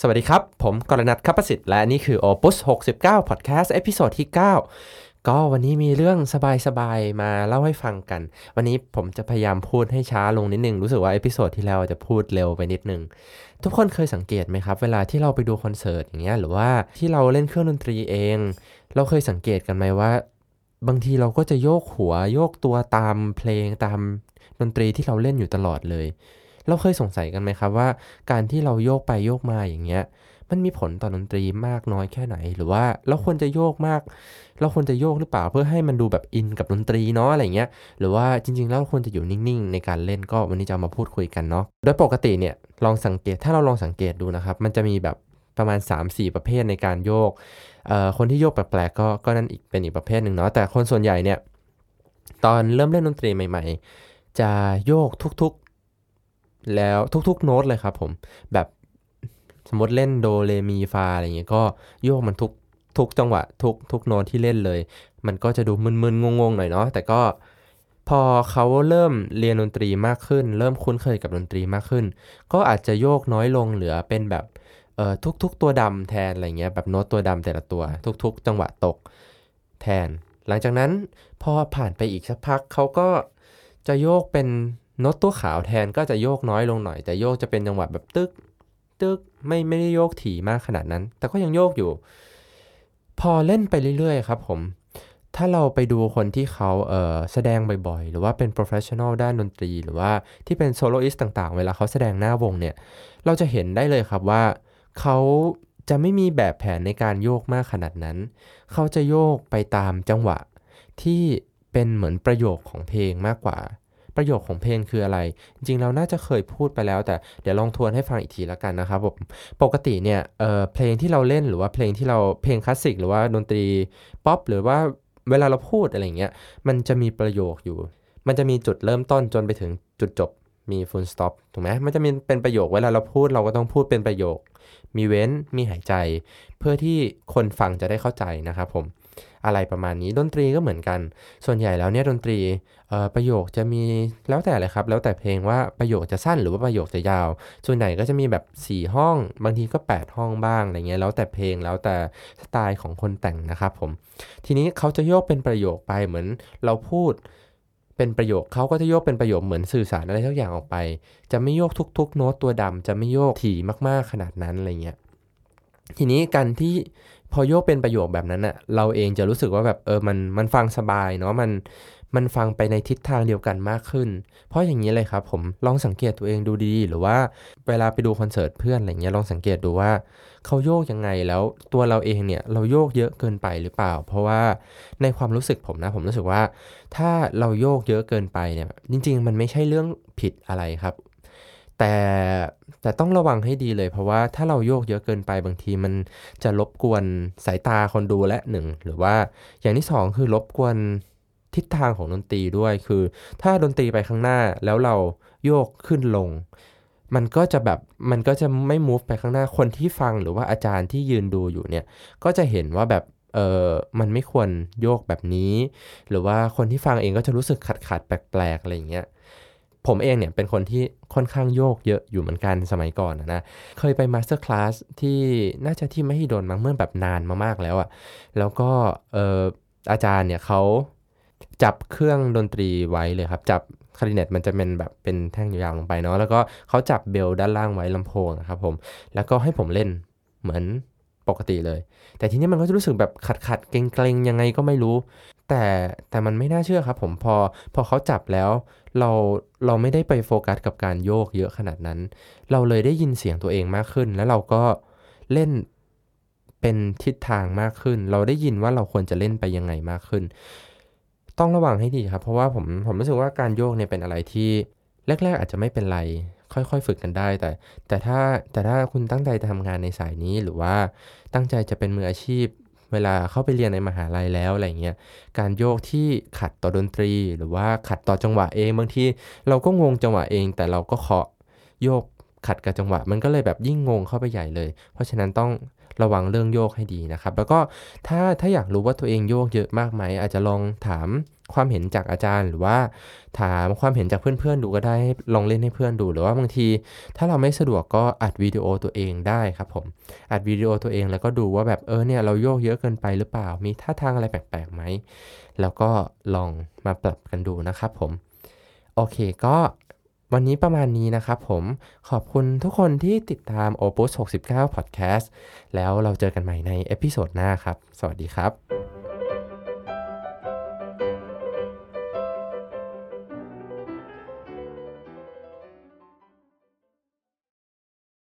สวัสดีครับ ผมกรณัทคัปสิทธิ์และนี่คือ Opus 69 Podcast episode ที่ 9 ก็วันนี้มีเรื่องสบายๆ มาเล่าให้ฟังกัน วันนี้ผมจะพยายามพูดให้ช้าลงนิดนึง รู้สึกว่า episode ที่แล้วจะพูดเร็วไปนิดนึง ทุกคนเคยสังเกตไหมครับ เวลาที่เราไปดูคอนเสิร์ตอย่างเงี้ยหรือว่าที่เราเล่นเครื่องดนตรีเอง เราเคยสังเกตกันไหมว่า บางทีเราก็จะโยกหัวโยกตัวตามเพลงตามดนตรีที่เราเล่นอยู่ตลอดเลย เราเคยสงสัยกันไหมครับว่า การที่เราโยกไปโยกมาอย่างเงี้ยมันมีผลต่อดนตรีมากน้อยแค่ไหน หรือว่าเราควรจะโยกมาก เราควรจะโยกหรือเปล่าเพื่อให้มันดูแบบอินกับดนตรีเนาะอะไรเงี้ย หรือว่าจริงๆ แล้วควรจะอยู่นิ่งๆ ในการเล่นก็วันนี้จะมาพูดคุยกันเนาะ โดยปกติเนี่ยลองสังเกตถ้าเราลองสังเกตดูนะครับ มันจะมีแบบประมาณ 3-4 ประเภทในการโยกเอ่อคนที่โยกแปลกๆก็ก็นั่นอีกเป็นอีกประเภทหนึ่งเนาะ แต่คนส่วนใหญ่เนี่ยตอนเริ่มเล่นดนตรีใหม่ ๆ จะโยกทุกๆ แล้วทุกๆ โน้ตเลยครับผมแบบสมมติเล่นโดเรมีฟาอะไรเงี้ยก็โยกมันทุกทุกจังหวะทุกทุกโน้ตที่เล่นเลย มันก็จะดูมึนๆงงๆหน่อยเนาะแต่ก็พอเขาเริ่มเรียนดนตรีมากขึ้น เริ่มคุ้นเคยกับดนตรีมากขึ้น ก็อาจจะโยกน้อยลงเหลือเป็นแบบเอ่อทุกๆ ตัวดำแทนอะไรเงี้ยแบบโน้ตตัวดำแต่ละตัว ทุก ๆ จังหวะตกแทน หลังจากนั้นพอผ่านไปอีกสักพักเขาก็จะโยกเป็น โน้ตตัวขาวแทนก็จะโยกน้อยลงหน่อย แต่โยกจะเป็นจังหวะแบบตึกตึกไม่ไม่ได้โยกถี่มากขนาดนั้น แต่ก็ยังโยกอยู่ พอเล่นไปเรื่อยๆครับผม ถ้าเราไปดูคนที่เขาเแสดงบ่อยๆ หรือว่าเป็น professional ด้านดนตรี หรือว่าที่เป็น soloist ต่างๆ เวลาเขาแสดงหน้าวงเนี่ย เราจะเห็นได้เลยครับว่าเขาจะไม่มีแบบแผนในการโยกมากขนาดนั้น เขาจะโยกไปตามจังหวะที่เป็นเหมือนประโยคของเพลงมากกว่า ประโยคของเพลงคืออะไร จริงเราน่าจะเคยพูดไปแล้ว แต่เดี๋ยวลองทวนให้ฟังอีกทีล้วกันนะครับผมปกติเนี่ยเออเพลงที่เราเล่นหรือว่าเพลงที่เราเพลงคลาสสิกหรือว่าดนตรีป๊อปหรือว่าเวลาเราพูดอะไรเงี้ยมันจะมีประโยคอยู่ มันจะมีจุดเริ่มต้นจนไปถึงจุดจบมี full stop ถูกไหมมันจะมีเป็นประโยคเวลาเราพูดเราก็ต้องพูดเป็นประโยค มีเว้นมีหายใจ เพื่อที่คนฟังจะได้เข้าใจนะครับผม อะไรประมาณนี้ดนตรีก็เหมือนกัน ส่วนใหญ่แล้วเนี่ยดนตรีประโยคจะมีแล้วแต่เลยครับ แล้วแต่เพลงว่าประโยคจะสั้นหรือว่าประโยคจะยาว ส่วนใหญ่ก็จะมีแบบ 4 ห้อง บางทีก็ 8 ห้องบ้างอะไรเงี้ยแล้วแต่เพลงแล้วแต่สไตล์ของคนแต่งนะครับผม ทีนี้เขาจะโยกเป็นประโยคไปเหมือนเราพูดเป็นประโยคเขาก็จะโยกเป็นประโยคเหมือนสื่อสารอะไรทุกอย่างออกไป จะไม่โยกทุกๆ โน้ตตัวดำจะไม่โยกถี่มากๆขนาดนั้นอะไรเงี้ยทีนี้การที่ พอโยกเป็นประโยคแบบนั้นอะเราเองจะรู้สึกว่าแบบเออมันมันฟังสบายเนาะมันมันฟังไปในทิศทางเดียวกันมากขึ้น เพราะอย่างนี้เลยครับผมลองสังเกตตัวเองดูดีหรือว่าเวลาไปดูคอนเสิร์ตเพื่อนอะไรเงี้ยลองสังเกตดูว่าเขาโยกยังไงแล้วตัวเราเองเนี่ยเราโยกเยอะเกินไปหรือเปล่า เพราะว่าในความรู้สึกผมนะผมรู้สึกว่า ถ้าเราโยกเยอะเกินไปเนี่ยจริง ๆ มันไม่ใช่เรื่องผิดอะไรครับ แต่แต่ต้องระวังให้ดีเลย เพราะว่าถ้าเราโยกเยอะเกินไปบางทีมันจะรบกวนสายตาคนดูและหนึ่งหรือว่าอย่างที่สองคือรบกวนทิศทางของดนตรีด้วยคือ ถ้าดนตรีไปข้างหน้าแล้วเราโยกขึ้นลง มันก็จะแบบมันก็จะไม่ move ไปข้างหน้าคนที่ฟังหรือว่าอาจารย์ที่ยืนดูอยู่เนี่ย ก็จะเห็นว่าแบบเออมันไม่ควรโยกแบบนี้ หรือว่าคนที่ฟังเองก็จะรู้สึกขัดขัดแปลกๆอะไรอย่างเงี้ย ผมเองเนี่ยเป็นคนที่ค่อนข้างโยกเยอะอยู่เหมือนกันสมัยก่อนนะเคยไป masterclass ที่น่าจะที่มหิดลมั้งเมื่อแบบนานมากๆแล้วอะ่ะแล้วก็เอออาจารย์เนี่ยเขาจับเครื่องดนตรีไว้เลยครับ จับคลาริเนตมันจะเป็นแบบเป็นแท่งยาวๆลงไปเนาะแล้วก็เขาจับเบลด้านล่างไว้ลำโพงนะครับผมแล้วก็ให้ผมเล่นเหมือนปกติเลย แต่ทีนี้มันก็จะรู้สึกแบบขัดขัดๆเกรงเกรงๆยังไงก็ไม่รู้ แต่แต่มันไม่น่าเชื่อครับผมพอพอเขาจับแล้วเราเราไม่ได้ไปโฟกัสกับการโยกเยอะขนาดนั้น เราเลยได้ยินเสียงตัวเองมากขึ้น แล้วเราก็เล่นเป็นทิศทางมากขึ้น เราได้ยินว่าเราควรจะเล่นไปยังไงมากขึ้น ต้องระวังให้ดีครับ เพราะว่าผมผมรู้สึกว่าการโยกเนี่ยเป็นอะไรที่แรก ๆ อาจจะไม่เป็นไร ค่อยๆฝึกกันได้ แต่ แต่ถ้าแต่ถ้าคุณตั้งใจจะทำงานในสายนี้หรือว่าตั้งใจจะเป็นมืออาชีพ เวลาเข้าไปเรียนในมหาลัยแล้วอะไรเงี้ยการโยกที่ขัดต่อดนตรี หรือว่าขัดต่อจังหวะเองบางทีเราก็งงจังหวะเอง แต่เราก็เคาะโยกขัดกับจังหวะ มันก็เลยแบบยิ่งงงเข้าไปใหญ่เลย เพราะฉะนั้นต้องระวังเรื่องโยกให้ดีนะครับ แล้วก็ถ้าถ้าอยากรู้ว่าตัวเองโยกเยอะมากไหมอาจจะลองถาม ความเห็นจากอาจารย์ หรือว่าถามความเห็นจากเพื่อนๆดูก็ได้ลองเล่นให้เพื่อนดู หรือว่าบางที ถ้าเราไม่สะดวกก็อัดวิดีโอตัวเองได้ครับผมอัดวิดีโอตัวเองแล้วก็ดูว่าแบบเออเนี่ยเราโยกเยอะเกินไปหรือเปล่า มีท่าทางอะไรแปลกๆไหมแล้วก็ลองมาปรับกันดูนะครับผมโอเคก็วันนี้ประมาณนี้นะครับผมขอบคุณทุกคนที่ติดตาม Opus 69 Podcast แล้วเราเจอกันใหม่ในเอพิโซดหน้าครับ สวัสดีครับ